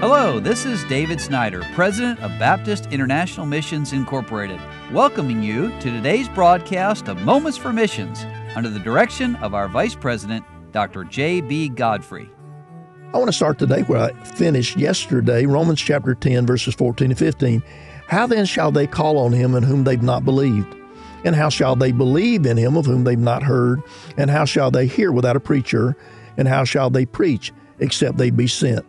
Hello, this is David Snyder, President of Baptist International Missions Incorporated, welcoming you to today's broadcast of Moments for Missions under the direction of our Vice President, Dr. J.B. Godfrey. I want to start today where I finished yesterday, Romans chapter 10, verses 14 and 15. How then shall they call on him in whom they've not believed? And how shall they believe in him of whom they've not heard? And how shall they hear without a preacher? And how shall they preach except they be sent?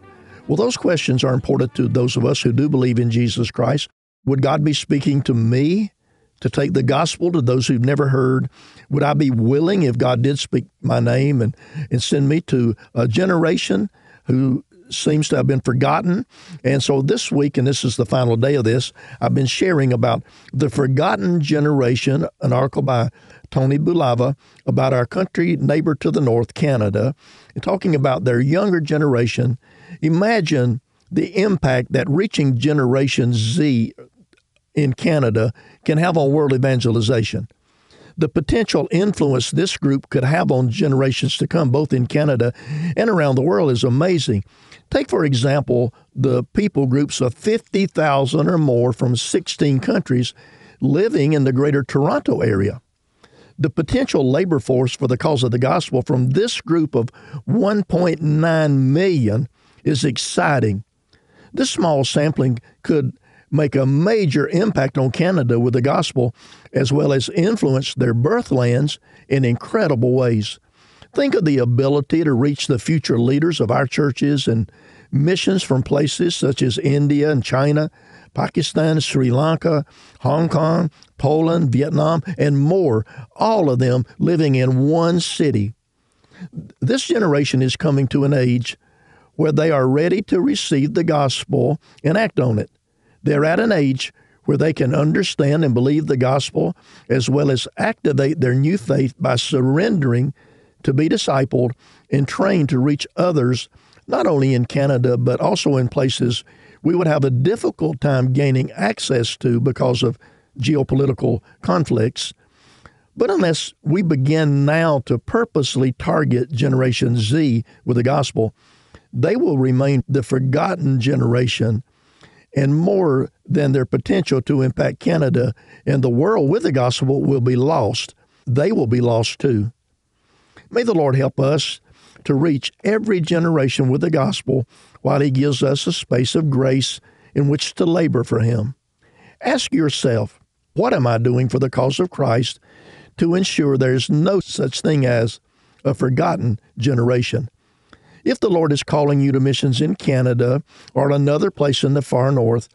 Well, those questions are important to those of us who do believe in Jesus Christ. Would God be speaking to me to take the gospel to those who've never heard? Would I be willing, if God did speak my name and, and send me to a generation who seems to have been forgotten. And so this week, and this is the final day of this, I've been sharing about the forgotten generation, an article by Tony Bulava about our country neighbor to the north, Canada, and talking about their younger generation Imagine the impact that reaching Generation Z in Canada can have on world evangelization. The potential influence this group could have on generations to come, both in Canada and around the world, is amazing. Take, for example, the people groups of 50,000 or more from 16 countries living in the greater Toronto area. The potential labor force for the cause of the gospel from this group of 1.9 million is exciting. This small sampling could make a major impact on Canada with the gospel, as well as influence their birthlands in incredible ways. Think of the ability to reach the future leaders of our churches and missions from places such as India and China, Pakistan, Sri Lanka, Hong Kong, Poland, Vietnam, and more, all of them living in one city. This generation is coming to an age where they are ready to receive the gospel and act on it. They're at an age where they can understand and believe the gospel as well as activate their new faith by surrendering to be discipled and trained to reach others, not only in Canada, but also in places we would have a difficult time gaining access to because of geopolitical conflicts. But unless we begin now to purposely target Generation Z with the gospel, they will remain the forgotten generation and more than their potential to impact Canada and the world with the gospel will be lost. They will be lost too. May the Lord help us to reach every generation with the gospel while He gives us a space of grace in which to labor for Him. Ask yourself, what am I doing for the cause of Christ to ensure there's no such thing as a forgotten generation? If the Lord is calling you to missions in Canada or another place in the far north,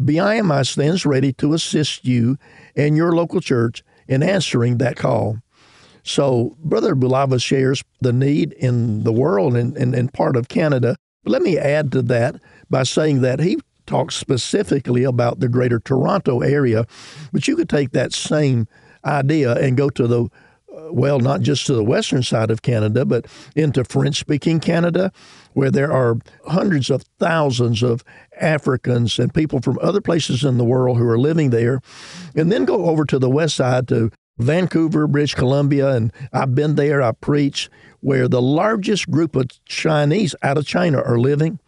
BIMI stands ready to assist you and your local church in answering that call. So, Brother Bulava shares the need in the world and, and, and part of Canada. But let me add to that by saying that he talks specifically about the greater Toronto area, but you could take that same idea and go to the Uh, well, not just to the western side of Canada, but into French speaking Canada, where there are hundreds of thousands of Africans and people from other places in the world who are living there. And then go over to the west side to Vancouver, British Columbia, and I've been there, I preach, where the largest group of Chinese out of China are living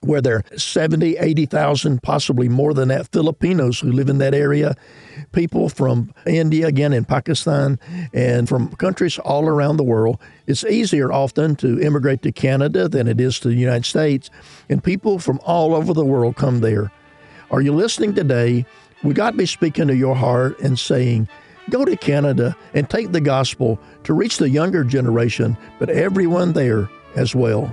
where there are 70, 80,000, possibly more than that, Filipinos who live in that area, people from India, again, in Pakistan, and from countries all around the world. It's easier often to immigrate to Canada than it is to the United States, and people from all over the world come there. Are you listening today? We got to be speaking to your heart and saying, Go to Canada and take the gospel to reach the younger generation, but everyone there as well.